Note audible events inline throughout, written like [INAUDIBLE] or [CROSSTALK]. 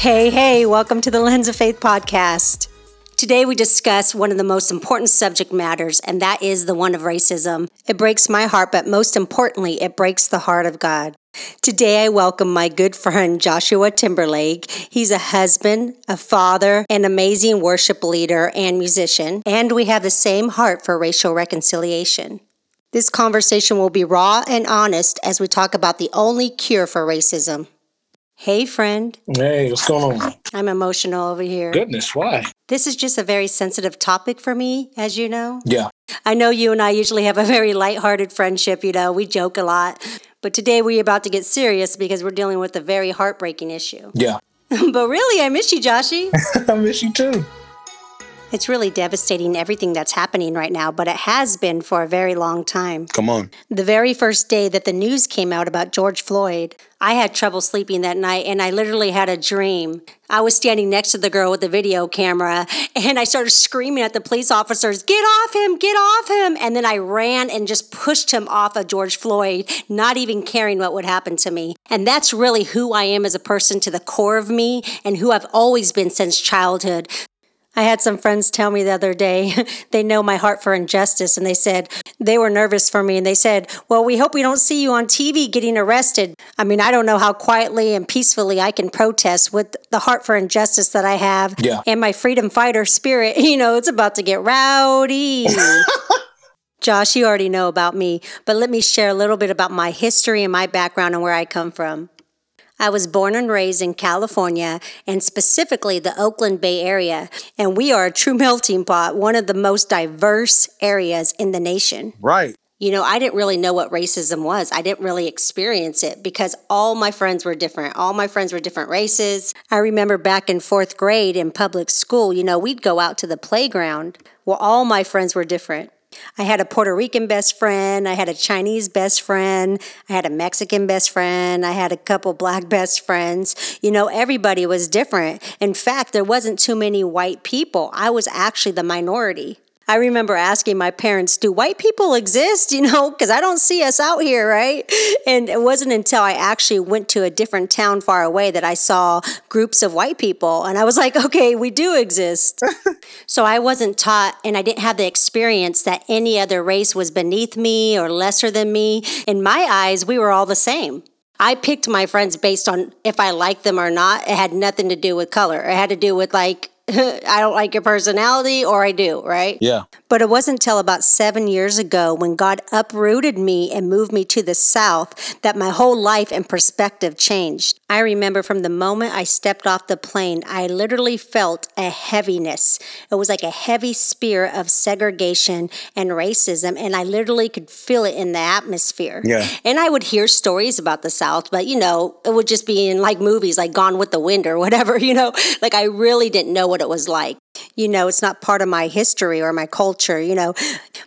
Hey, hey, welcome to the Lens of Faith podcast. Today we discuss one of the most important subject matters, and that is the one of racism. It breaks my heart, but most importantly, it breaks the heart of God. Today I welcome my good friend Joshua Timberlake. He's a husband, a father, an amazing worship leader and musician, and we have the same heart for racial reconciliation. This conversation will be raw and honest as we talk about the only cure for racism Hey, friend. Hey, what's going on? I'm emotional over here. Goodness, why? This is just a very sensitive topic for me, as you know. Yeah. I know you and I usually have a very lighthearted friendship, you know, we joke a lot. But today we're about to get serious because we're dealing with a very heartbreaking issue. Yeah. [LAUGHS] but really, I miss you, Joshy. [LAUGHS] I miss you too. It's really devastating everything that's happening right now, but it has been for a very long time. Come on. The very first day that the news came out about George Floyd, I had trouble sleeping that night and I literally had a dream. I was standing next to the girl with the video camera [LAUGHS] and I started screaming at the police officers, Get off him, get off him. And then I ran and just pushed him off of George Floyd, not even caring what would happen to me. And that's really who I am as a person to the core of me and who I've always been since childhood. I had some friends tell me the other day, [LAUGHS] they know my heart for injustice, and they said they were nervous for me. And they said, Well, we hope we don't see you on TV getting arrested. I mean, I don't know how quietly and peacefully I can protest with the heart for injustice that I have yeah. and my freedom fighter spirit. [LAUGHS] You know, it's about to get rowdy. [LAUGHS] Josh, you already know about me, but let me share a little bit about my history and my background and where I come from. I was born and raised in California and specifically the Oakland Bay area. And we are a true [LAUGHS] melting pot, one of the most diverse areas in the nation. Right. You know, I didn't really know what racism was. I didn't really experience it because all my friends were different. All my friends were different races. I remember back in fourth grade in public school, you know, we'd go out to the playground. Well, all my friends were different. I had a Puerto Rican best friend. I had a Chinese best friend. I had a Mexican best friend. I had a couple black [LAUGHS] best friends. You know, everybody was different. In fact, there wasn't too many white people. I was actually the minority. I remember asking my parents, Do white people exist? [LAUGHS] You know, because I don't see us out here, right? And it wasn't until I actually went to a different town far away that I saw groups of white people. And I was like, [LAUGHS] Okay, we do exist. [LAUGHS] so I wasn't taught and I didn't have the experience that any other race was beneath me or lesser than me. In my eyes, we were all the same. I picked my friends based on if I liked them or not. It had nothing to do with color. It had to do with like [LAUGHS] I don't like your personality, or I do, right? Yeah. But it wasn't until about seven years ago when God uprooted me and moved me to the South that my whole life and perspective changed. I remember from the moment I stepped off the plane, I literally felt a heaviness. It was like a heavy spirit of segregation and racism, and I literally could feel it in the atmosphere. Yeah. And I would hear stories about the South, but you know, it would just be in like movies like Gone with the Wind or whatever, [LAUGHS] you know? Like I really didn't know what what it was like. You know, it's not part of my history or my culture. You know,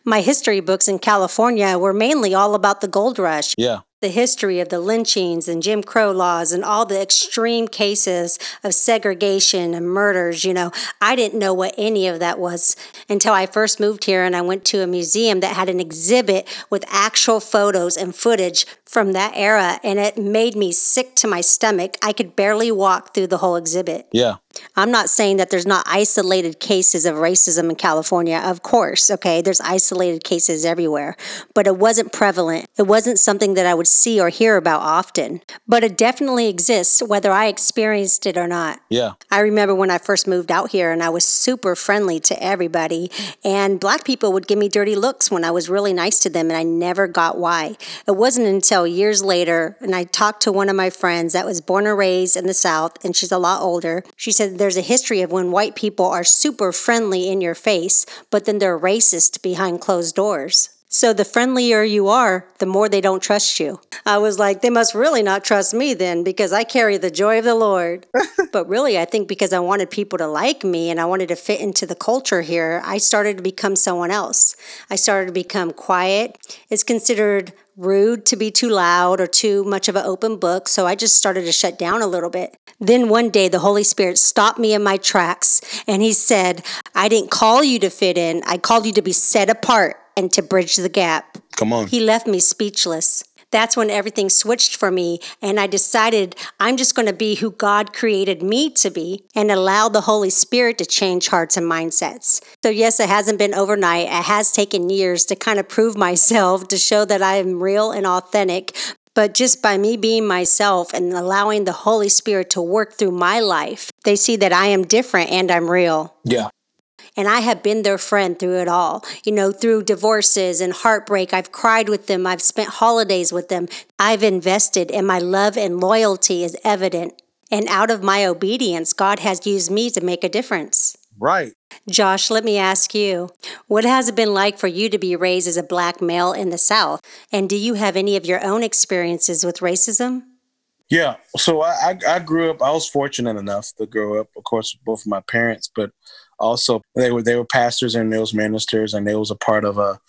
my history books in California were mainly all about the gold rush. Yeah the history of the lynchings and Jim Crow laws and all the extreme cases of segregation and murders, you know, I didn't know what any of that was until I first moved here and I went to a museum that had an exhibit with actual photos and footage from that era and it made me sick to my stomach. I could barely walk through the whole exhibit. Yeah. I'm not saying that there's not isolated cases of racism in California. Of course, okay, there's isolated cases everywhere, but it wasn't prevalent. It wasn't something that I would see or hear about often, but it definitely exists whether I experienced it or not. Yeah. I remember when I first moved out here and I was super friendly to everybody, and black people would give me dirty looks when I was really nice to them, and I never got why. It wasn't until years later, and I talked to one of my friends that was born and raised in the South, and she's a lot older. She said there's a history of when white people are super friendly in your face, but then they're racist behind closed doors. So the friendlier you are, the more they don't trust you. I was like, they must really not trust me then because I carry the joy of the Lord. [LAUGHS] but really, I think because I wanted people to like me and I wanted to fit into the culture here, I started to become someone else. I started to become quiet. It's considered rude to be too loud or too much of an open book, so I just started to shut down a little bit. Then one day the Holy Spirit stopped me in my tracks and he said, I didn't call you to fit in, I called you to be set apart and to bridge the gap. Come on. He left me speechless. That's when everything switched for me. And I decided I'm just going to be who God created me to be and allow the Holy Spirit to change hearts and mindsets. So, yes, it hasn't been overnight. It has taken years to kind of prove myself, to show that I am real and authentic. But just by me being myself and allowing the Holy Spirit to work through my life, they see that I am different and I'm real. Yeah. And I have been their friend through it all. You know, through divorces and heartbreak, I've cried with them. I've spent holidays with them. I've invested, and my love and loyalty is evident. And out of my obedience, God has used me to make a difference. Right. Josh, let me ask you what has it been like for you to be raised as a black male in the South? And do you have any of your own experiences with racism? Yeah. So I, I, I grew up, I was fortunate enough to grow up, of course, with both of my parents, but also they were they were pastors and they was ministers and they was a part of a,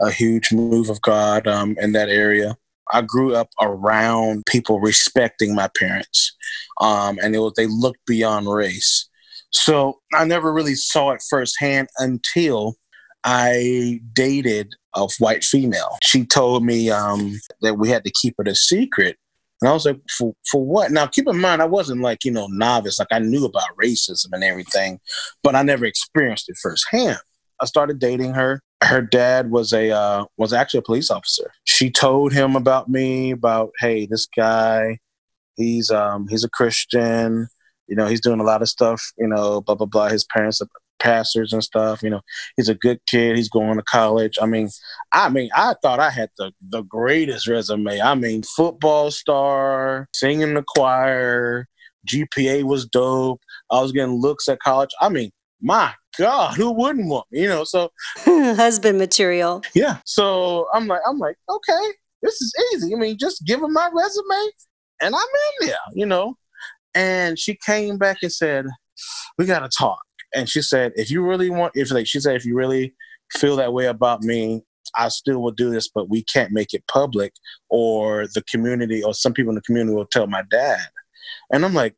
a huge move of God um, in that area. I grew up around people respecting my parents, um, and was, they looked beyond race. So I never really saw it firsthand until I dated a white female. She told me um, that we had to keep it a secret. And I was like, for, for what? Now, keep in mind, I wasn't like, you know, novice. Like I knew about racism and everything, but I never experienced it firsthand. I started dating her. Her dad was a uh, was actually a police officer. She told him about me, about hey, this guy, he's um he's a Christian you know, he's doing a lot of stuff, you know, blah, blah, blah. His parents are pastors and stuff. You know, he's a good kid. He's going to college. I mean, I mean, I thought I had the, the greatest resume. I mean, football star, singing the choir, GPA was dope. I was getting looks at college. I mean, my God, who wouldn't want me? You know, so [LAUGHS] husband material. Yeah. So I'm like, I'm like, okay, this is easy. I mean, just give him my resume and I'm in there, you know. And she came back and said, "We got to talk." And she said, "If you really want, if like she said, if you really feel that way about me, I still will do this, but we can't make it public, or the community or some people in the community will tell my dad." And I'm like,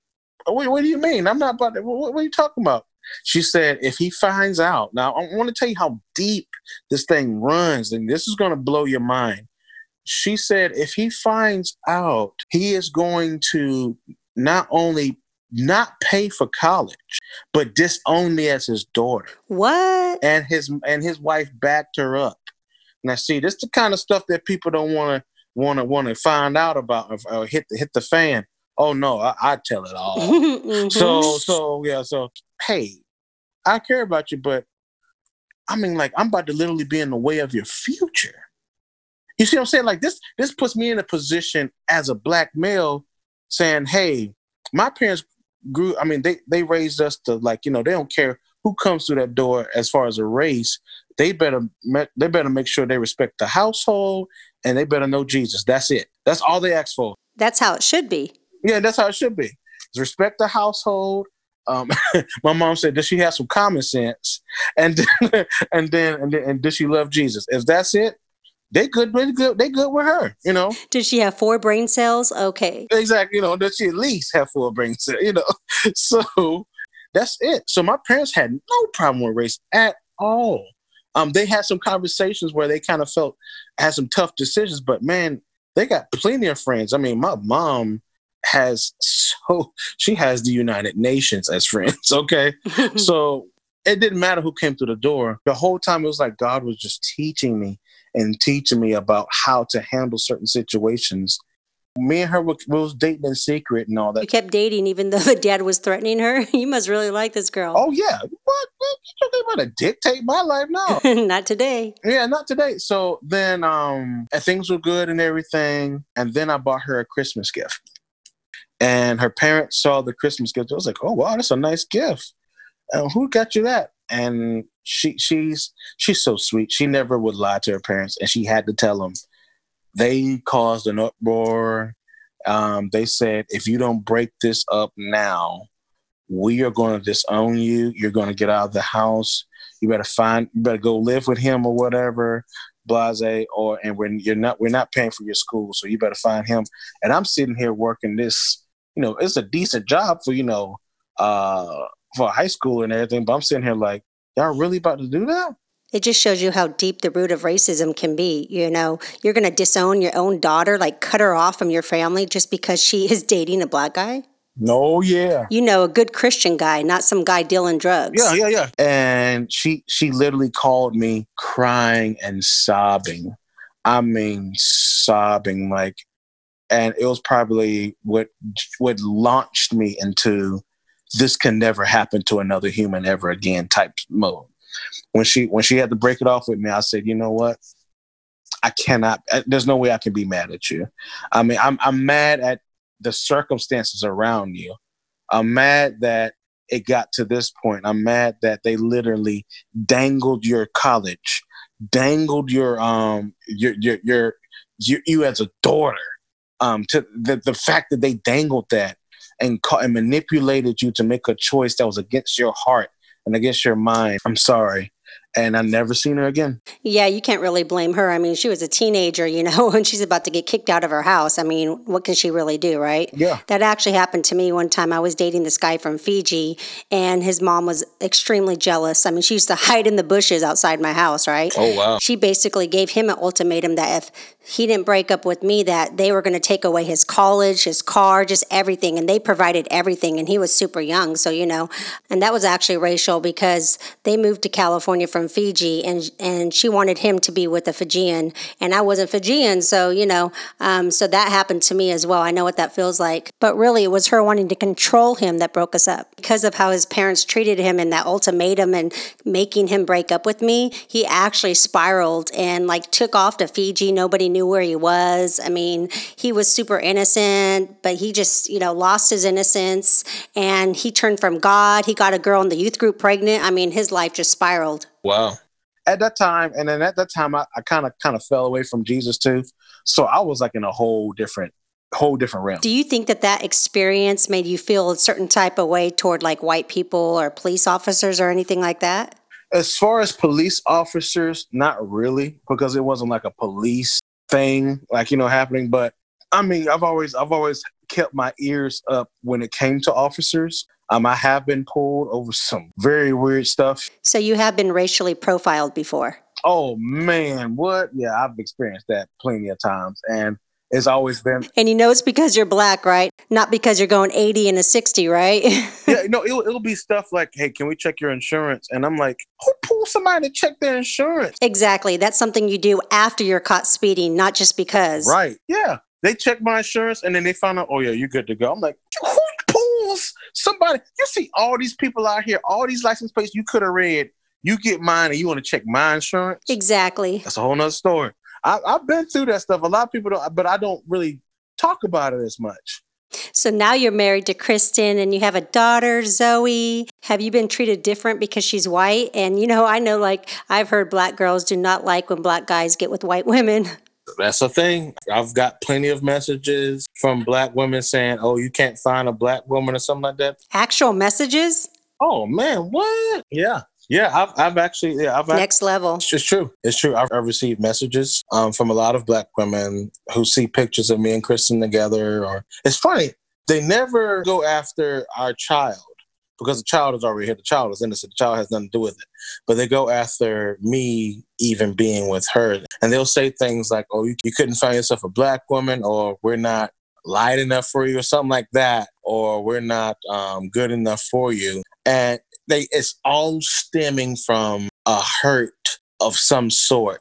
oh, "What, what do you mean? I'm not about. To, what, what are you talking about?" She said, "If he finds out, now I want to tell you how deep this thing runs, and this is going to blow your mind." She said, if he finds out, he is going to not only not pay for college, but disown me as his daughter. What? And his and his wife backed her up. Now, see, this is the kind of stuff that people don't want to want to want to find out about or hit the hit the fan. Oh no, I, I tell it all. [LAUGHS] mm-hmm. So so yeah, so hey, I care about you, but I mean, like I'm about to literally be in the way of your future. You see what I'm saying? Like this, this puts me in a position as a black male saying, "Hey, my parents grew. I mean, they they raised us to like you know they don't care who comes through that door as far as a race. They better they better make sure they respect the household and they better know Jesus. That's it. That's all they ask for. That's how it should be. Yeah, that's how it should be. Respect the household. Um, [LAUGHS] my mom said, "Does she have some common sense?" And then, [LAUGHS] and then and then and does she love Jesus? If that's it, they good, they good, they good with her, you know. Did she have four brain cells? Okay. Exactly, you know, does she at least have four brain cells, you know? [LAUGHS] So that's it. So my parents had no problem with race at all. Um, they had some conversations where they kind of felt had some tough decisions, but man, they got plenty of friends. I mean, my mom has so [LAUGHS] she has the United Nations as friends. [LAUGHS] Okay, so it didn't matter who came through the door. The whole time it was like God was just teaching me and teaching me about how to handle certain situations. Me and her were, was dating in secret and all that. You kept dating even though [LAUGHS] the dad was threatening her. [LAUGHS] You must really like this girl. Oh yeah, what? You talking about to dictate my life now? [LAUGHS] not today. Yeah, not today. So then, um, things were good and everything, and then I bought her a Christmas gift. And her parents saw the Christmas gift. I was like, "Oh wow, that's a nice gift." Uh, who got you that? And she she's she's so sweet. She never would lie to her parents, and she had to tell them. They caused an uproar. Um, they said, if you don't break this up now, we are going to disown you. You're going to get out of the house. You better find. You better go live with him or whatever. Blase or and when you're not, we're not paying for your school, so you better find him. And I'm sitting here working this. You know, it's a decent job for you know uh for high school and everything. But I'm sitting here like, y'all really about to do that? It just shows you how deep the root of racism can be. You know, you're going to disown your own daughter, like cut her off from your family just because she is dating a black guy. No, yeah. You know, a good Christian guy, not some guy dealing drugs. Yeah, yeah, yeah. And she she literally called me crying and sobbing. I mean, sobbing like and it was probably what what launched me into this can never happen to another human ever again type mode. When she when she had to break it off with me, I said, you know what? I cannot. Uh, there's no way I can be mad at you. I mean, I'm I'm mad at the circumstances around you. I'm mad that it got to this point. I'm mad that they literally dangled your college, dangled your um your your your you, you as a daughter um, to the, the fact that they dangled that and, ca- and manipulated you to make a choice that was against your heart and against your mind. I'm sorry and I've never seen her again. Yeah, you can't really blame her. I mean, she was a teenager, you know, [LAUGHS] and she's about to get kicked out of her house. I mean, what can she really do, right? Yeah. That actually happened to me one time. I was dating this guy from Fiji, and his mom was extremely jealous. I mean, she used to [LAUGHS] hide in the bushes outside my house, right? Oh, wow. She basically gave him an ultimatum that if he didn't break up with me, that they were going to take away his college, his car, just everything. And they provided everything, and he was super young. So, you know, and that was actually racial because they moved to California from Fiji, and and she wanted him to be with a Fijian, and I wasn't Fijian, so you know, um, so that happened to me as well. I know what that feels like, but really, it was her wanting to control him that broke us up because of how his parents treated him and that ultimatum and making him break up with me. He actually spiraled and like took off to Fiji. Nobody knew where he was. I mean, he was super innocent, but he just you know lost his innocence and he turned from God. He got a girl in the youth group pregnant. I mean, his life just spiraled. Wow. At that time, and then at that time, I kind of kind of fell away from Jesus too. So I was like in a whole different whole different realm. Do you think that that experience made you feel a certain type of way toward like white people or police officers or anything like that? As far as police officers, not really, because it wasn't like a police thing, like you know, happening. But I mean, I've always I've always kept my ears up when it came to officers. Um, I have been pulled over some very weird stuff. So you have been racially profiled before? Oh man, what? Yeah, I've experienced that plenty of times, and it's always been. And you know it's because you're black, right? Not because you're going 80 and a 60, right? [LAUGHS] yeah, no, it'll, it'll be stuff like, "Hey, can we check your insurance?" And I'm like, "Who pulls somebody to check their insurance?" Exactly. That's something you do after you're caught speeding, not just because. Right. Yeah. They check my insurance and then they find out, "Oh yeah, you're good to go." I'm like, "Who pulls somebody, you see all these people out here, all these license plates you could have read. You get mine and you want to check my insurance. Exactly. That's a whole nother story. I, I've been through that stuff. A lot of people don't, but I don't really talk about it as much. So now you're married to Kristen and you have a daughter, Zoe. Have you been treated different because she's white? And you know, I know like I've heard black girls do not like when black guys get with white women. [LAUGHS] That's a thing. I've got plenty of messages from black women saying, "Oh, you can't find a black woman or something like that." Actual messages? Oh man, what? Yeah. Yeah, I've, I've actually, yeah, I've next level. It's just true. It's true. I've, I've received messages um, from a lot of black women who see pictures of me and Kristen together. Or it's funny, they never go after our child because the child is already here. The child is innocent. The child has nothing to do with it. But they go after me even being with her. And they'll say things like, oh, you, you couldn't find yourself a black woman, or we're not light enough for you, or something like that, or we're not um, good enough for you. And they it's all stemming from a hurt of some sort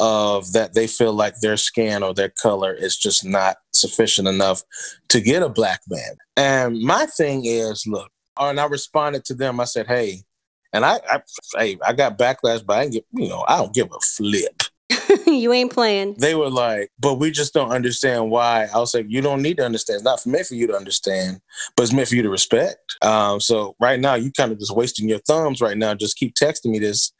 of that they feel like their skin or their color is just not sufficient enough to get a black man. And my thing is, look, and I responded to them. I said, "Hey," and I, I, hey, I got backlash, but I didn't get, you know, I don't give a flip. [LAUGHS] you ain't playing. They were like, but we just don't understand why. I was like, you don't need to understand. It's not meant for you to understand, but it's meant for you to respect. Um, so right now, you kind of just wasting your thumbs right now. Just keep texting me this.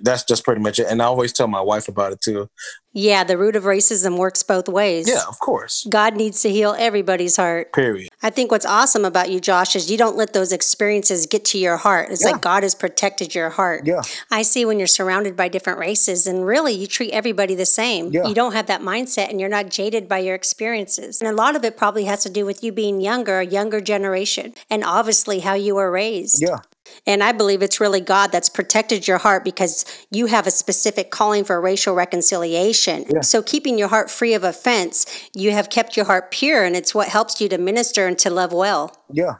That's just pretty much it. And I always tell my wife about it too. Yeah, the root of racism works both ways. Yeah, of course. God needs to heal everybody's heart. Period. I think what's awesome about you, Josh, is you don't let those experiences get to your heart. It's yeah. like God has protected your heart. Yeah. I see when you're surrounded by different races and really you treat everybody the same. Yeah. You don't have that mindset and you're not jaded by your experiences. And a lot of it probably has to do with you being younger, a younger generation, and obviously how you were raised. Yeah. And I believe it's really God that's protected your heart because you have a specific calling for racial reconciliation. Yeah. So, keeping your heart free of offense, you have kept your heart pure, and it's what helps you to minister and to love well. Yeah.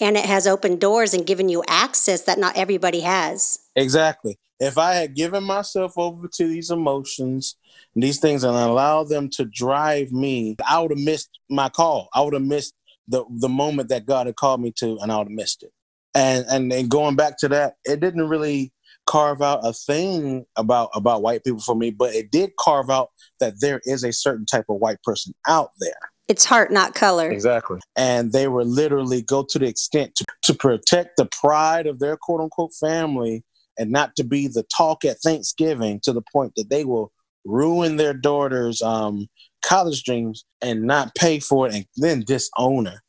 And it has opened doors and given you access that not everybody has. Exactly. If I had given myself over to these emotions, and these things, and allowed them to drive me, I would have missed my call. I would have missed the the moment that God had called me to, and I would have missed it. And and and going back to that, it didn't really carve out a thing about about white people for me, but it did carve out that there is a certain type of white person out there. It's heart, not color. Exactly. And they were literally go to the extent to, to protect the pride of their quote unquote family and not to be the talk at Thanksgiving to the point that they will ruin their daughter's um, college dreams and not pay for it and then disown her.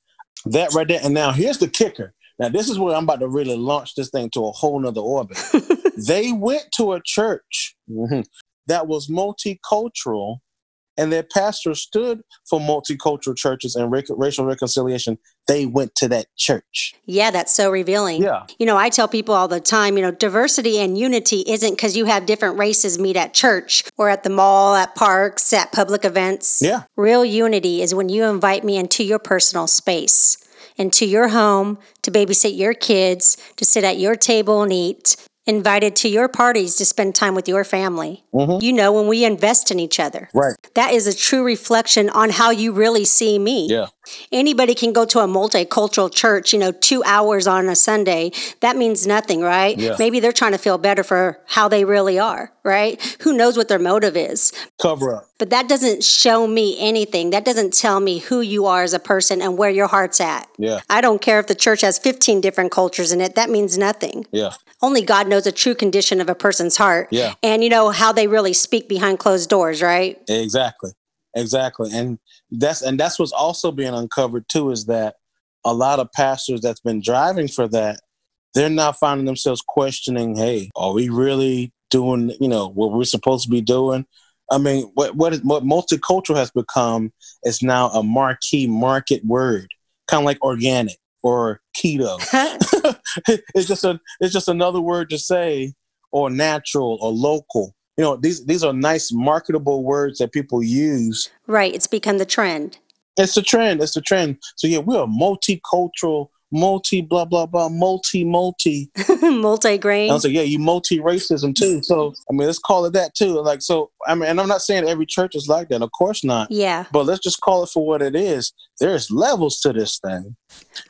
That right there. And now here's the kicker. Now this is where I'm about to really launch this thing to a whole nother orbit. [LAUGHS] they went to a church mhm, that was multicultural and their pastor stood for multicultural churches and rec- racial reconciliation. They went to that church. Yeah, that's so revealing. Yeah. You know, I tell people all the time, you know, diversity and unity isn't because you have different races meet at church or at the mall, at parks, at public events. Yeah. Real unity is when you invite me into your personal space, into your home, to babysit your kids, to sit at your table and eat, invited to your parties to spend time with your family. You know, when we invest in each other. Mm-hmm. Right. That is a true reflection on how you really see me. Yeah. Anybody can go to a multicultural church, you know, two hours on a Sunday. That means nothing, right? Yeah. Maybe they're trying to feel better for how they really are, right? Who knows what their motive is? Cover up. But that doesn't show me anything. That doesn't tell me who you are as a person and where your heart's at. Yeah. I don't care if the church has 15 different cultures in it. That means nothing. Yeah. Only God knows the true condition of a person's heart. Yeah. And you know how they really speak behind closed doors, right? Exactly. Exactly. And that's and that's what's also being uncovered too is that a lot of pastors that's been driving for that, they're now finding themselves questioning, hey, are we really doing, you know, what we're supposed to be doing? I mean, what what is, what multicultural has become is now a marquee market word, kind of like organic or keto. [LAUGHS] [LAUGHS] it's just a it's just another word to say or natural or local. You know, these these are nice marketable words that people use. right. It's become the trend. It's a trend. It's a trend. So yeah, we're a multicultural, multi blah blah blah, multi multi. [LAUGHS] Multi grain. I was like, yeah, you multi racism too. So I mean, let's call it that too. Like so, I mean, and I'm not saying every church is like that. Of course not. Yeah. But let's just call it for what it is. There's levels to this thing.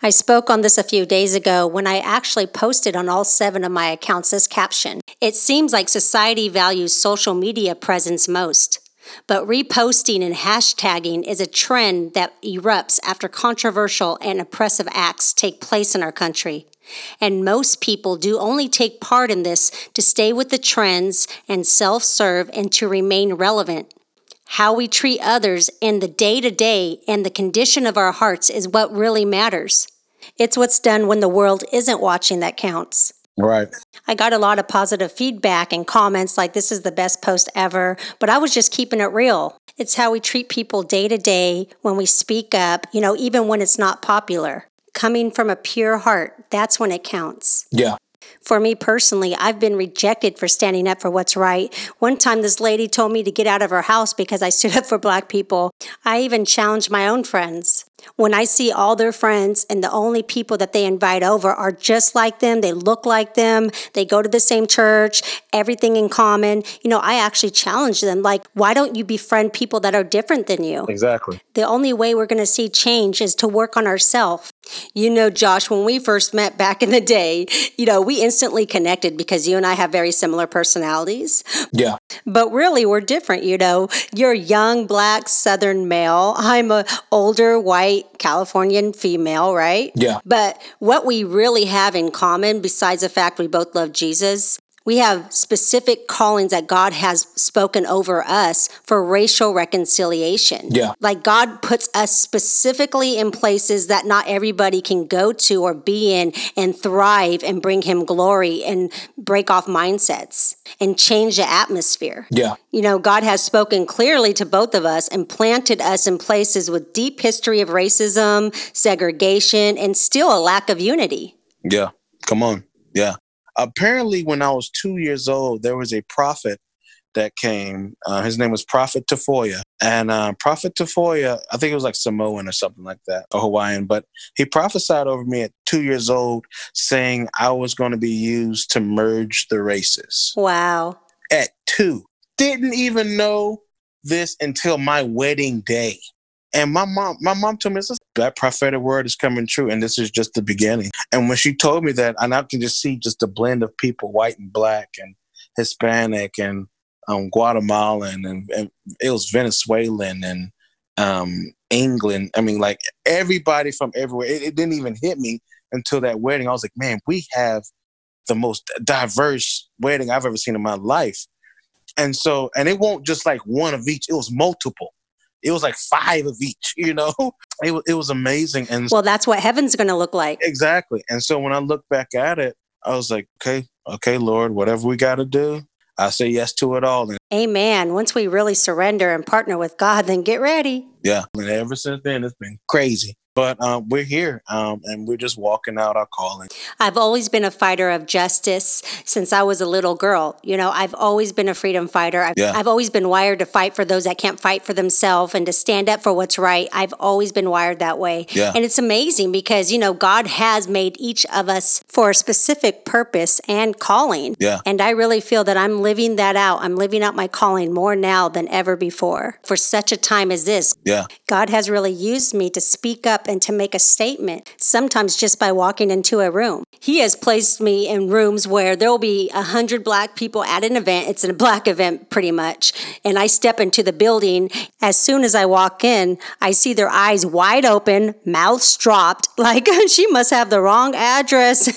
I spoke on this a few days ago when I actually posted on all seven of my accounts this caption. It seems like society values social media presence most. But reposting and hashtagging is a trend that erupts after controversial and oppressive acts take place in our country. And most people do only take part in this to stay with the trends and self serve and to remain relevant. How we treat others in the day to day and the condition of our hearts is what really matters. It's what's done when the world isn't watching that counts. Right. I got a lot of positive feedback and comments like this is the best post ever, but I was just keeping it real. It's how we treat people day to day when we speak up, you know, even when it's not popular. Coming from a pure heart, that's when it counts. Yeah. For me personally, I've been rejected for standing up for what's right. One time, this lady told me to get out of her house because I stood up for black people. I even challenged my own friends. When I see all their friends and the only people that they invite over are just like them, they look like them, they go to the same church, everything in common, you know, I actually challenge them like, why don't you befriend people that are different than you? Exactly. The only way we're going to see change is to work on ourselves. You know, Josh, when we first met back in the day, you know, we instantly connected because you and I have very similar personalities. Yeah. But really, we're different, you know. You're a young, black, southern male. I'm a older, white, Californian female, right? Yeah. But what we really have in common, besides the fact we both love Jesus, we have specific callings that God has spoken over us for racial reconciliation. Yeah. Like God puts us specifically in places that not everybody can go to or be in and thrive and bring Him glory and break off mindsets and change the atmosphere. Yeah. You know, God has spoken clearly to both of us and planted us in places with deep history of racism, segregation, and still a lack of unity. Yeah. Come on. Yeah. Apparently, when I was two years old, there was a prophet that came. Uh, his name was Prophet Tafoya. And uh, Prophet Tafoya, I think it was like Samoan or something like that, or Hawaiian, but he prophesied over me at two years old, saying I was going to be used to merge the races. Wow. At two. Didn't even know this until my wedding day. And my mom, my mom told me this, that prophetic word is coming true, and this is just the beginning. And when she told me that, and I can just see just the blend of people, white and black, and Hispanic, and um, Guatemalan, and, and, it was Venezuelan, and um, England. I mean, like everybody from everywhere. It, it didn't even hit me until that wedding. I was like, man, we have the most diverse wedding I've ever seen in my life. And so, and it won't just like one of each, it was multiple. It was like five of each, you know? [LAUGHS] It, it was amazing. And well, that's what heaven's going to look like. Exactly. And so when I look back at it, I was like, okay, okay, Lord, whatever we got to do, I say yes to it all. And Amen. Once we really surrender and partner with God, then get ready. Yeah. And ever since then, it's been crazy but um, we're here um, and we're just walking out our calling. I've always been a fighter of justice since I was a little girl. You know, I've always been a freedom fighter. I've, yeah. I've always been wired to fight for those that can't fight for themselves and to stand up for what's right. I've always been wired that way. Yeah. And it's amazing because, you know, God has made each of us for a specific purpose and calling. Yeah. And I really feel that I'm living that out. I'm living out my calling more now than ever before for such a time as this. Yeah. God has really used me to speak and to make a statement, sometimes just by walking into a room. He has placed me in rooms where there will be a hundred black people at an event. It's a black event pretty much. And I step into the building. As soon as I walk in, I see their eyes wide open, mouths dropped, [LAUGHS] like she must have the wrong address.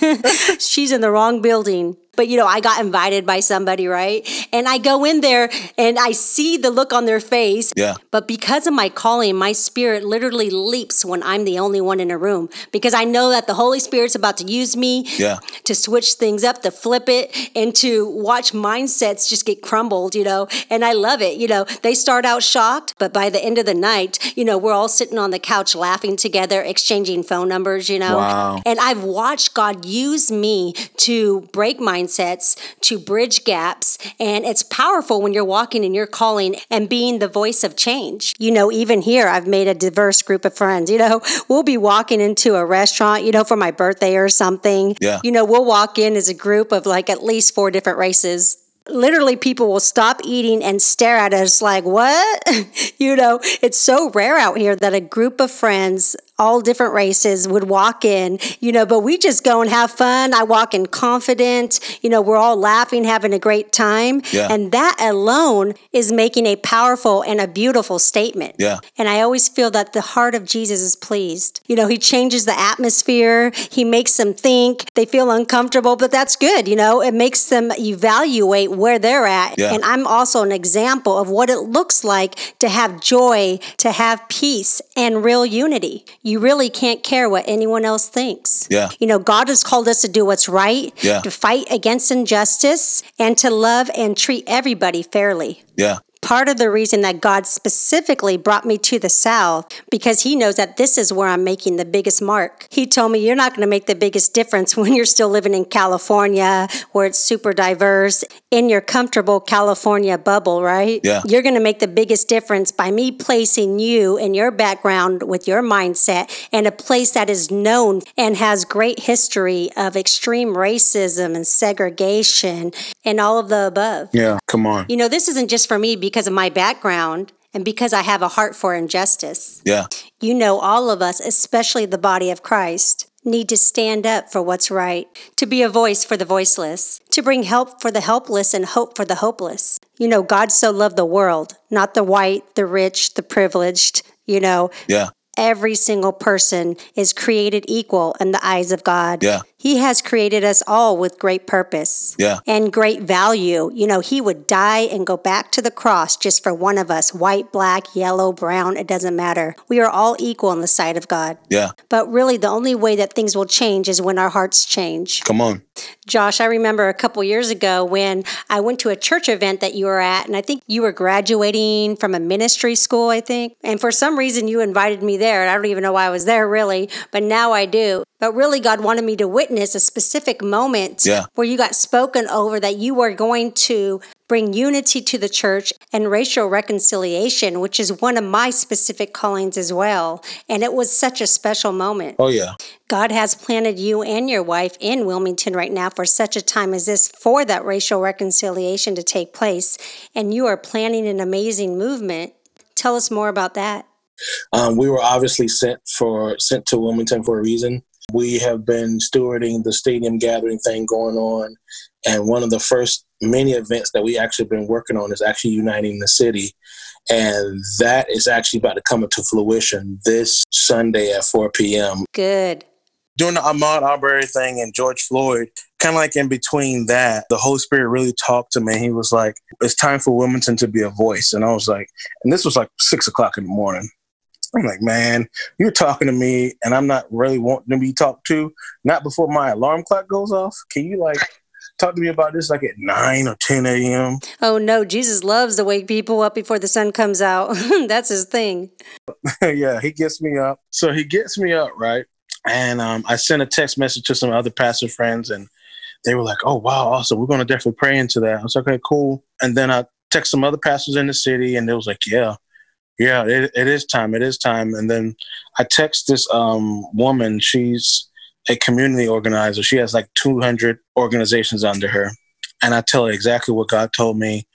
[LAUGHS] She's in the wrong building but you know, I got invited by somebody, right? And I go in there and I see the look on their face. Yeah. But because of my calling, my spirit literally leaps when I'm the only one in a room because I know that the Holy Spirit's about to use me yeah. to switch things up, to flip it, and to watch mindsets just get crumbled, you know. And I love it. You know, they start out shocked, but by the end of the night, you know, we're all sitting on the couch laughing together, exchanging phone numbers, you know. Wow. And I've watched God use me to break mindsets mindsets to bridge gaps. And it's powerful when you're walking in your calling and being the voice of change. You know, even here, I've made a diverse group of friends. You know, [LAUGHS] we'll be walking into a restaurant, you know, for my birthday or something. Yeah. You know, we'll walk in as a group of like at least four different races literally people will stop eating and stare at us like what [LAUGHS] you know it's so rare out here that a group of friends all different races would walk in, you know, but we just go and have fun. I walk in confident, you know, we're all laughing, having a great time. Yeah. And that alone is making a powerful and a beautiful statement. Yeah. And I always feel that the heart of Jesus is pleased. You know, he changes the atmosphere, he makes them think, they feel uncomfortable, but that's good, you know, it makes them evaluate where they're at. Yeah. And I'm also an example of what it looks like to have joy, to have peace and real unity you really can't care what anyone else thinks. Yeah. You know, God has called us to do what's right, yeah. to fight against injustice, and to love and treat everybody fairly. Yeah part of the reason that God specifically brought me to the South because He knows that this is where I'm making the biggest mark. He told me, You're not going to make the biggest difference [LAUGHS] when you're still living in California, where it's super diverse, in your comfortable California bubble, right? Yeah. You're going to make the biggest difference by me placing you and your background with your mindset in a place that is known and has great history of extreme racism and segregation and all of the above. Yeah, come on. You know, this isn't just for me because of my background and because I have a heart for injustice. Yeah. You know, all of us, especially the body of Christ, need to stand up for what's right, to be a voice for the voiceless, to bring help for the helpless and hope for the hopeless. You know, God so loved the world, not the white, the rich, the privileged, you know. Yeah. Every single person is created equal in the eyes of God. Yeah. He has created us all with great purpose yeah. and great value. You know, He would die and go back to the cross just for one of us white, black, yellow, brown, it doesn't matter. We are all equal in the sight of God. Yeah. But really, the only way that things will change is when our hearts change. Come on. Josh, I remember a couple years ago when I went to a church event that you were at, and I think you were graduating from a ministry school, I think. And for some reason, you invited me there. And I don't even know why I was there really, but now I do. But really, God wanted me to witness a specific moment Yeah. where you got spoken over that you were going to bring unity to the church and racial reconciliation, which is one of my specific callings as well. And it was such a special moment. Oh yeah. God has planted you and your wife in Wilmington right now for such a time as this for that racial reconciliation to take place. And you are planning an amazing movement. Tell us more about that. Um, we were obviously sent for sent to Wilmington for a reason. We have been stewarding the stadium gathering thing going on, and one of the first many events that we actually been working on is actually uniting the city, and that is actually about to come into fruition this Sunday at 4 p.m. Good. During the Ahmaud Arbery thing and George Floyd, kind of like in between that, the Holy Spirit really talked to me. He was like, "It's time for Wilmington to be a voice," and I was like, and this was like six o'clock in the morning. I'm like, man, you're talking to me, and I'm not really wanting to be talked to. Not before my alarm clock goes off. Can you like talk to me about this like at nine or ten a.m.? Oh no, Jesus loves to wake people up before the sun comes out. [LAUGHS] That's his thing. [LAUGHS] yeah, he gets me up. So he gets me up, right? And um, I sent a text message to some other pastor friends, and they were like, "Oh wow, awesome! We're going to definitely pray into that." I was like, "Okay, cool." And then I text some other pastors in the city, and they was like, "Yeah, yeah, it, it is time. It is time." And then I text this um, woman. She's a community organizer. She has like 200 organizations under her, and I tell her exactly what God told me.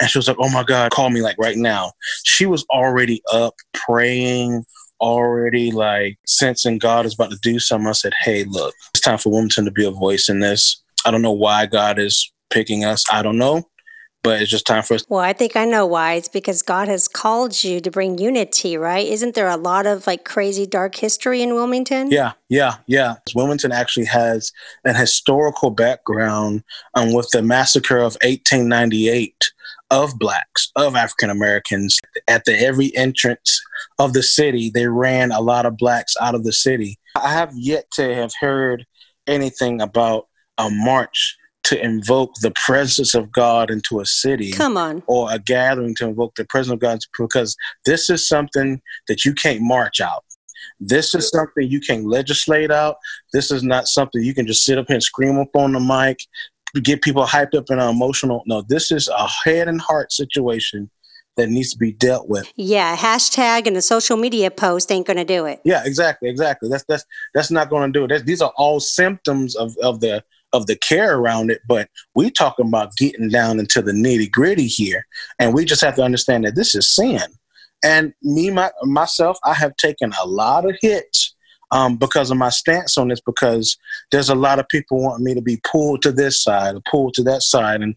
And she was like, "Oh my God, call me like right now." She was already up praying, already like sensing God is about to do something. I said, "Hey, look, it's time for Wilmington to be a voice in this. I don't know why God is picking us. I don't know, but it's just time for us." Well, I think I know why. It's because God has called you to bring unity, right? Isn't there a lot of like crazy dark history in Wilmington? Yeah, yeah, yeah. Wilmington actually has an historical background um, with the massacre of 1898 of blacks, of African Americans. At the every entrance of the city, they ran a lot of blacks out of the city. I have yet to have heard anything about a march to invoke the presence of God into a city Come on. or a gathering to invoke the presence of God because this is something that you can't march out. This is something you can legislate out. This is not something you can just sit up here and scream up on the mic, get people hyped up and emotional. No, this is a head and heart situation that needs to be dealt with. Yeah, hashtag and a social media post ain't going to do it. Yeah, exactly, exactly. That's that's that's not going to do it. That's, these are all symptoms of of the of the care around it, but we talking about getting down into the nitty gritty here, and we just have to understand that this is sin. And me, my, myself, I have taken a lot of hits um, because of my stance on this. Because there's a lot of people want me to be pulled to this side or pulled to that side, and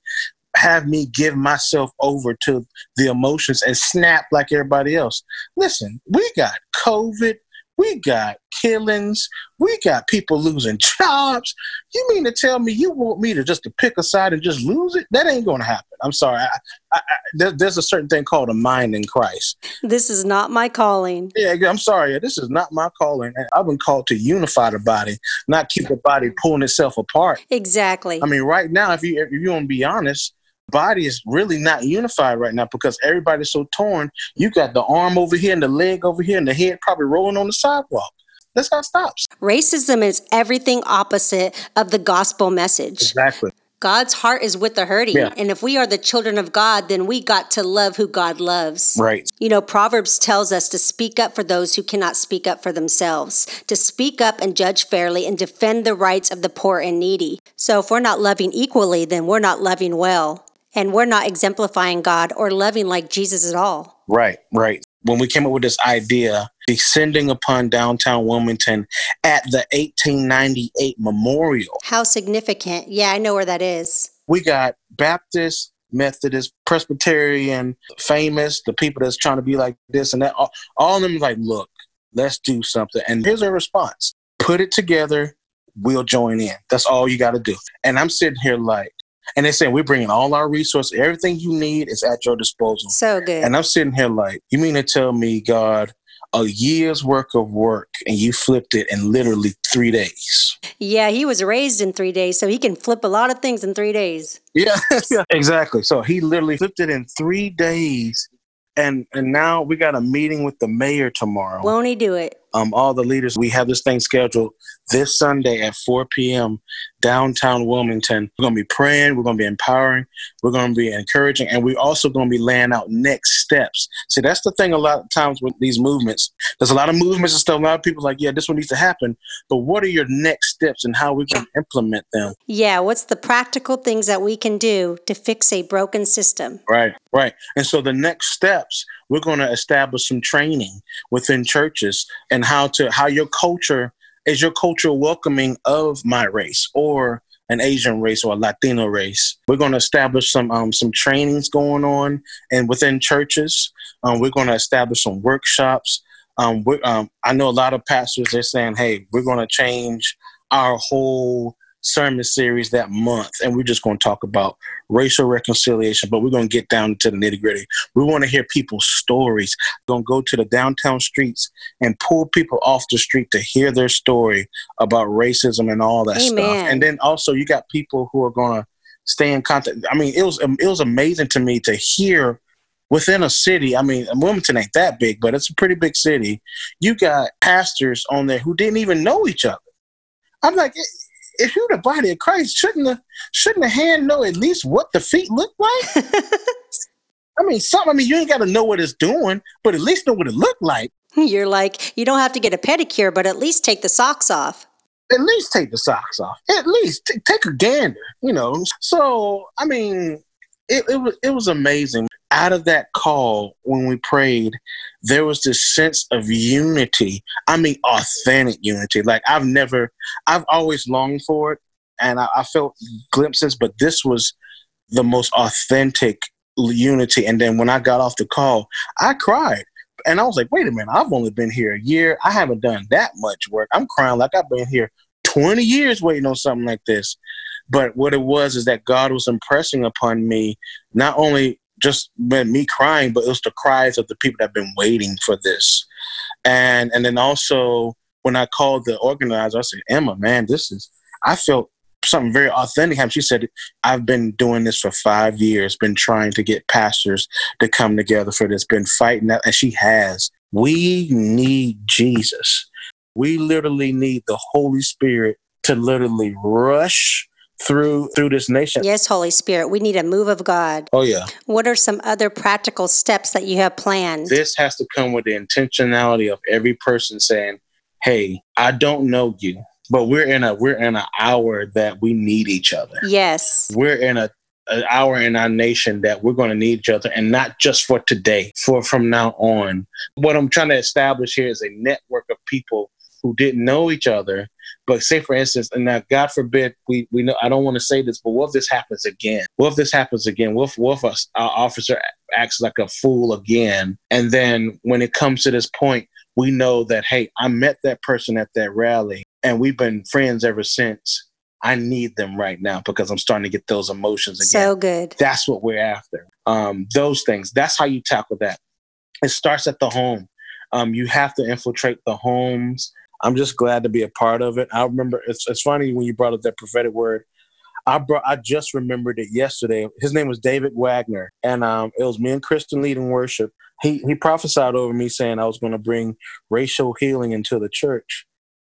have me give myself over to the emotions and snap like everybody else. Listen, we got COVID, we got killings, we got people losing jobs. You mean to tell me you want me to just to pick a side and just lose it? That ain't going to happen. I'm sorry. I, I, I, there, there's a certain thing called a mind in Christ. This is not my calling. Yeah, I'm sorry. This is not my calling. I've been called to unify the body, not keep the body pulling itself apart. Exactly. I mean, right now, if you if you want to be honest, body is really not unified right now because everybody's so torn. You got the arm over here and the leg over here and the head probably rolling on the sidewalk. That's how it stops. Racism is everything opposite of the gospel message. Exactly. God's heart is with the hurting. Yeah. And if we are the children of God, then we got to love who God loves. Right. You know, Proverbs tells us to speak up for those who cannot speak up for themselves, to speak up and judge fairly and defend the rights of the poor and needy. So if we're not loving equally, then we're not loving well. And we're not exemplifying God or loving like Jesus at all. Right. Right. When we came up with this idea, descending upon downtown Wilmington at the 1898 memorial, How significant. Yeah, I know where that is. we got Baptist, Methodist, Presbyterian, famous, the people that's trying to be like this and that. All, all of them like, look, let's do something. And here's their response put it together, we'll join in. That's all you got to do. And I'm sitting here like, and they saying we're bringing all our resources, everything you need is at your disposal. So good. And I'm sitting here like, you mean to tell me, God, a year's work of work and you flipped it in literally three days? yeah, he was raised in three days, so he can flip a lot of things in three days. Yeah, [LAUGHS] yeah, exactly. So he literally flipped it in three days, and and now we got a meeting with the mayor tomorrow. Won't he do it? um, all the leaders. We have this thing scheduled this Sunday at 4 p.m. downtown Wilmington. We're going to be praying. We're going to be empowering. We're going to be encouraging, and we're also going to be laying out next steps. See, that's the thing. A lot of times with these movements, there's a lot of movements and stuff. A lot of people like, yeah, this one needs to happen. But what are your next steps and how we can implement them? Yeah, what's the practical things that we can do to fix a broken system? Right, right. And so the next steps we're going to establish some training within churches and how to how your culture is your culture welcoming of my race or an Asian race or a Latino race. We're going to establish some um, some trainings going on and within churches. Um, we're going to establish some workshops. Um, um, I know a lot of pastors they're saying, "Hey, we're going to change our whole sermon series that month, and we're just going to talk about racial reconciliation, but we're going to get down to the nitty gritty. We want to hear people's stories. We're going to go to the downtown streets and pull people off the street to hear their story about racism and all that Amen. stuff. And then also, you got people who are going to stay in contact. I mean, it was um, it was amazing to me to hear within a city. I mean, Wilmington ain't that big, but it's a pretty big city. You got pastors on there who didn't even know each other. I'm like, if you're the body of Christ, shouldn't the shouldn't the hand know at least what the feet look like? [LAUGHS] I mean, something. I mean, you ain't got to know what it's doing, but at least know what it looked like. You're like, you don't have to get a pedicure, but at least take the socks off. At least take the socks off. At least t- take a gander, you know. So, I mean, it, it was it was amazing. Out of that call, when we prayed, there was this sense of unity. I mean, authentic unity. Like I've never, I've always longed for it, and I, I felt glimpses, but this was the most authentic unity. And then when I got off the call, I cried. And I was like, wait a minute, I've only been here a year. I haven't done that much work. I'm crying like I've been here 20 years waiting on something like this. But what it was is that God was impressing upon me not only just meant me crying, but it was the cries of the people that have been waiting for this. And and then also when I called the organizer, I said, Emma, man, this is I felt something very authentic. She said, I've been doing this for five years, been trying to get pastors to come together for this, been fighting that, and she has. We need Jesus. We literally need the Holy Spirit to literally rush through through this nation. Yes, Holy Spirit, we need a move of God. Oh yeah. What are some other practical steps that you have planned? This has to come with the intentionality of every person saying, "Hey, I don't know you, but we're in a we're in an hour that we need each other." Yes. We're in a an hour in our nation that we're going to need each other and not just for today for from now on what i'm trying to establish here is a network of people who didn't know each other. But say, for instance, and now God forbid, we, we know, I don't want to say this, but what if this happens again? What if this happens again? What if, what if a, our officer acts like a fool again? And then when it comes to this point, we know that, hey, I met that person at that rally and we've been friends ever since. I need them right now because I'm starting to get those emotions again. So good. That's what we're after. Um, those things. That's how you tackle that. It starts at the home. Um, you have to infiltrate the homes. I'm just glad to be a part of it. I remember it's it's funny when you brought up that prophetic word. I brought I just remembered it yesterday. His name was David Wagner, and um, it was me and Kristen leading worship. He he prophesied over me saying I was going to bring racial healing into the church,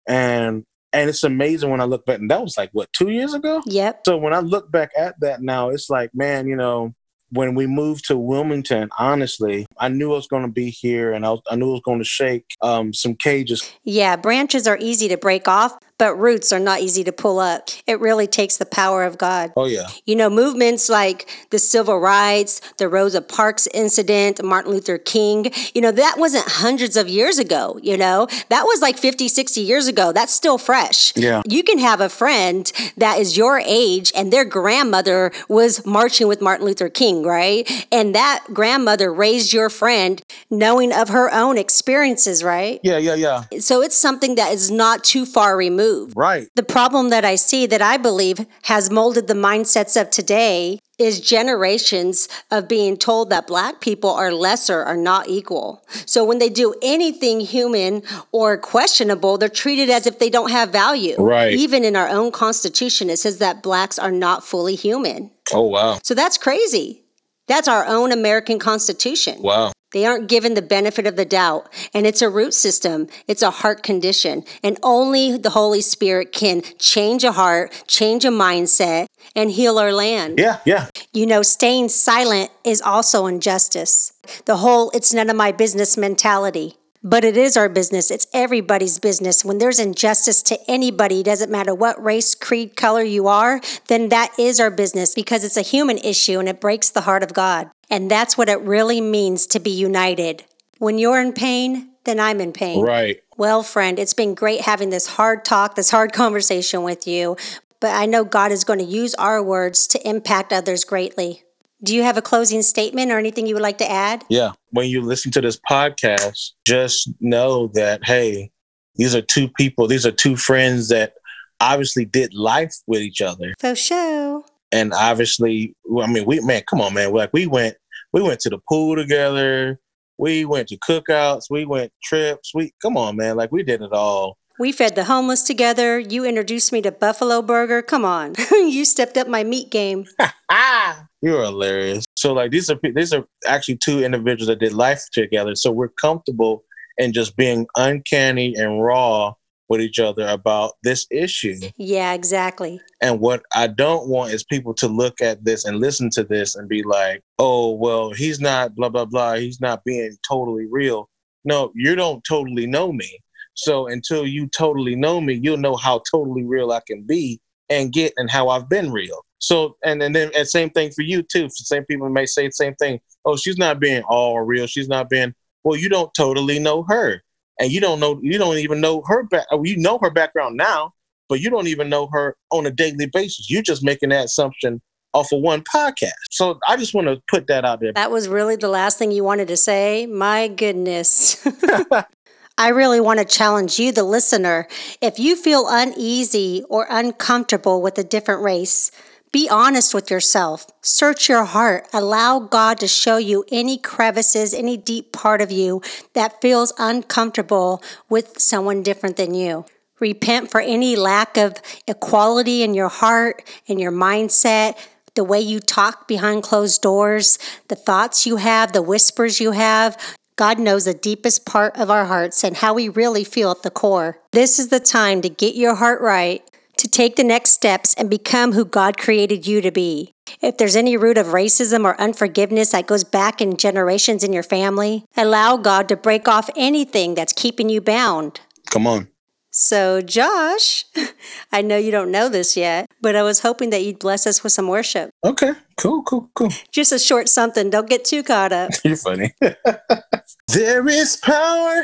and and it's amazing when I look back. And that was like what two years ago. Yep. So when I look back at that now, it's like man, you know, when we moved to Wilmington, honestly, I knew I was going to be here and I, was, I knew I was going to shake um, some cages. Yeah, branches are easy to break off, but roots are not easy to pull up. It really takes the power of God. Oh, yeah. You know, movements like the civil rights, the Rosa Parks incident, Martin Luther King, you know, that wasn't hundreds of years ago, you know, that was like 50, 60 years ago. That's still fresh. Yeah. You can have a friend that is your age and their grandmother was marching with Martin Luther King, right? And that grandmother raised your friend knowing of her own experiences, right? Yeah, yeah, yeah. So it's something that is not too far removed Right. The problem that I see that I believe has molded the mindsets of today is generations of being told that black people are lesser are not equal. So when they do anything human or questionable, they're treated as if they don't have value. Right. Even in our own constitution, it says that blacks are not fully human. Oh, wow. So that's crazy. That's our own American Constitution. Wow. They aren't given the benefit of the doubt. And it's a root system, it's a heart condition. And only the Holy Spirit can change a heart, change a mindset, and heal our land. Yeah, yeah. You know, staying silent is also injustice. The whole it's none of my business mentality. But it is our business. It's everybody's business. When there's injustice to anybody, doesn't matter what race, creed, color you are, then that is our business because it's a human issue and it breaks the heart of God. And that's what it really means to be united. When you're in pain, then I'm in pain. Right. Well, friend, it's been great having this hard talk, this hard [LAUGHS] conversation with you. But I know God is going to use our words to impact others greatly. Do you have a closing statement or anything you would like to add? Yeah. When you listen to this podcast, just know that, hey, these are two people, these are two friends that obviously did life with each other. For sure. And obviously, I mean, we, man, come on, man. Like, we went, we went to the pool together. We went to cookouts. We went trips. We, come on, man. Like, we did it all. We fed the homeless together. You introduced me to Buffalo Burger. Come on. [LAUGHS] you stepped up my meat game. [LAUGHS] You're hilarious. So like these are these are actually two individuals that did life together. So we're comfortable in just being uncanny and raw with each other about this issue. Yeah, exactly. And what I don't want is people to look at this and listen to this and be like, "Oh, well, he's not blah blah blah. He's not being totally real." No, you don't totally know me. So until you totally know me, you'll know how totally real I can be and get and how I've been real. So and, and then and same thing for you too. Same people may say the same thing. Oh, she's not being all real. She's not being well, you don't totally know her. And you don't know you don't even know her back you know her background now, but you don't even know her on a daily basis. You're just making that assumption off of one podcast. So I just want to put that out there. That was really the last thing you wanted to say. My goodness. [LAUGHS] [LAUGHS] I really want to challenge you, the listener. If you feel uneasy or uncomfortable with a different race, be honest with yourself. Search your heart. Allow God to show you any crevices, any deep part of you that feels uncomfortable with someone different than you. Repent for any lack of equality in your heart, in your mindset, the way you talk behind closed doors, the thoughts you have, the whispers you have. God knows the deepest part of our hearts and how we really feel at the core. This is the time to get your heart right to take the next steps and become who God created you to be. If there's any root of racism or unforgiveness that goes back in generations in your family, allow God to break off anything that's keeping you bound. Come on. So, Josh, [LAUGHS] I know you don't know this yet, but I was hoping that you'd bless us with some worship. Okay, cool, cool, cool. Just a short something. Don't get too caught up. [LAUGHS] You're funny. [LAUGHS] there is power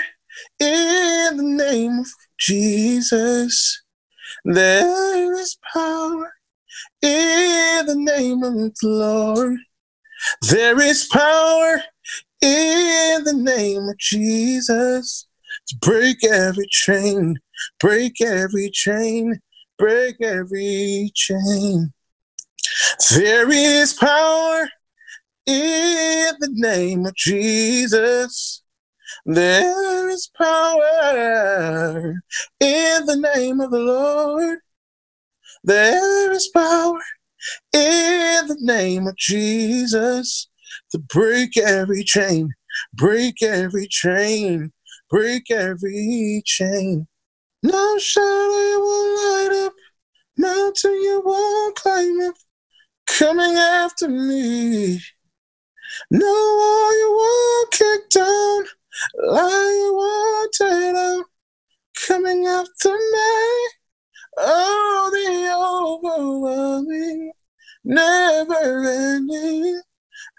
in the name of Jesus. There is power in the name of the Lord. There is power in the name of Jesus to break every chain, break every chain, break every chain. There is power in the name of Jesus there is power in the name of the Lord. There is power in the name of Jesus to break every chain, break every chain, break every chain. No shadow will light up, mountain you won't climb up, coming after me. No wall you won't kick down like water coming after me. Oh, the overwhelming, never ending,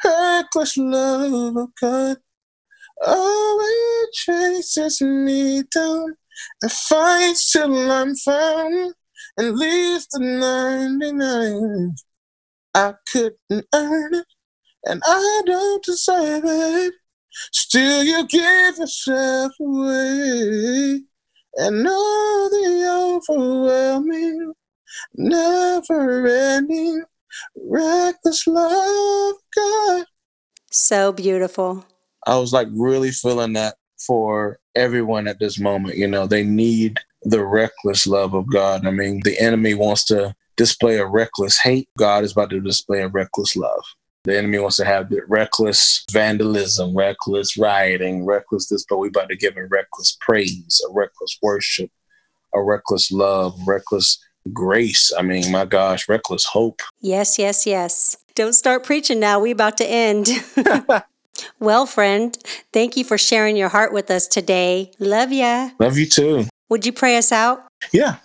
reckless love of God. Oh, it chases me down and fight till I'm found and leaves the 99. I couldn't earn it and I don't deserve it. Still, you give yourself away and know the overwhelming, never ending, reckless love, God. So beautiful. I was like really feeling that for everyone at this moment. You know, they need the reckless love of God. I mean, the enemy wants to display a reckless hate. God is about to display a reckless love. The enemy wants to have the reckless vandalism, reckless rioting, reckless this, but we about to give him reckless praise, a reckless worship, a reckless love, reckless grace. I mean, my gosh, reckless hope. Yes, yes, yes. Don't start preaching now. We about to end. [LAUGHS] [LAUGHS] well, friend, thank you for sharing your heart with us today. Love ya. Love you too. Would you pray us out? Yeah.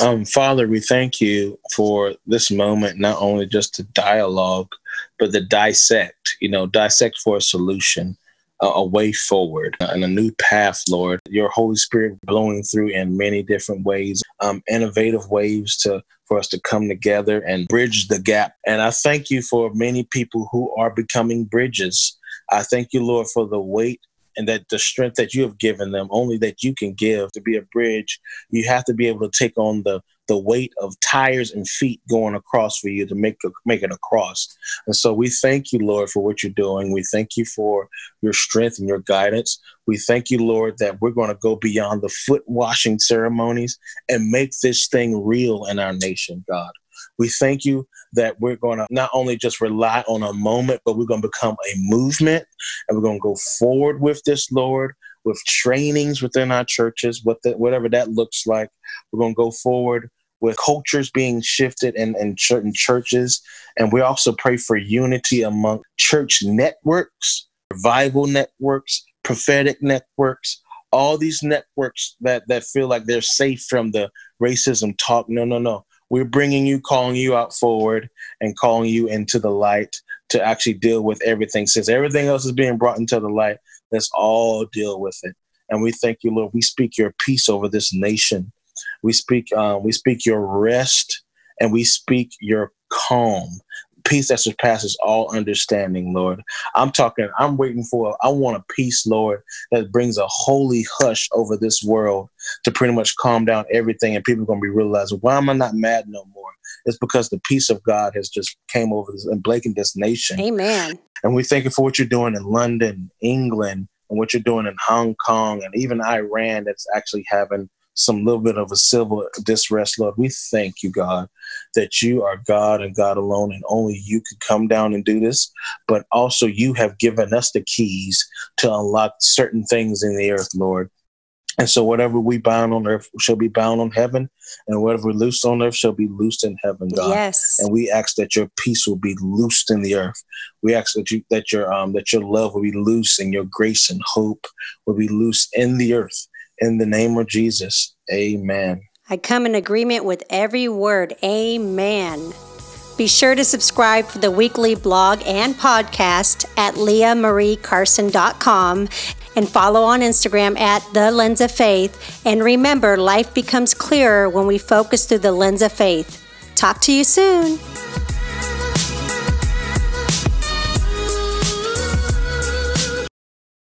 Um, Father, we thank you for this moment, not only just to dialogue, but to dissect, you know, dissect for a solution a way forward and a new path, Lord. Your Holy Spirit blowing through in many different ways, um, innovative ways to for us to come together and bridge the gap. And I thank you for many people who are becoming bridges. I thank you, Lord, for the weight and that the strength that you have given them, only that you can give to be a bridge. You have to be able to take on the the weight of tires and feet going across for you to make make it across. And so we thank you, Lord, for what you're doing. We thank you for your strength and your guidance. We thank you, Lord, that we're going to go beyond the foot washing ceremonies and make this thing real in our nation, God. We thank you that we're going to not only just rely on a moment, but we're going to become a movement and we're going to go forward with this, Lord, with trainings within our churches, what the, whatever that looks like. We're going to go forward with cultures being shifted in, in certain churches. And we also pray for unity among church networks, revival networks, prophetic networks, all these networks that, that feel like they're safe from the racism talk. No, no, no. We're bringing you, calling you out forward, and calling you into the light to actually deal with everything. Since everything else is being brought into the light, let's all deal with it. And we thank you, Lord. We speak your peace over this nation. We speak, um, we speak your rest, and we speak your calm peace that surpasses all understanding, Lord. I'm talking, I'm waiting for, I want a peace, Lord, that brings a holy hush over this world to pretty much calm down everything. And people are going to be realizing, why am I not mad no more? It's because the peace of God has just came over this and blanketed this nation. Amen. And we thank you for what you're doing in London, England, and what you're doing in Hong Kong, and even Iran that's actually having some little bit of a civil disrest, Lord. We thank you, God, that you are God and God alone, and only you could come down and do this. But also, you have given us the keys to unlock certain things in the earth, Lord. And so, whatever we bind on earth shall be bound on heaven, and whatever we loose on earth shall be loosed in heaven, God. Yes. And we ask that your peace will be loosed in the earth. We ask that you that your um that your love will be loose, and your grace and hope will be loose in the earth in the name of Jesus. Amen. I come in agreement with every word. Amen. Be sure to subscribe for the weekly blog and podcast at leahmariecarson.com and follow on Instagram at The Lens of Faith. And remember, life becomes clearer when we focus through the lens of faith. Talk to you soon.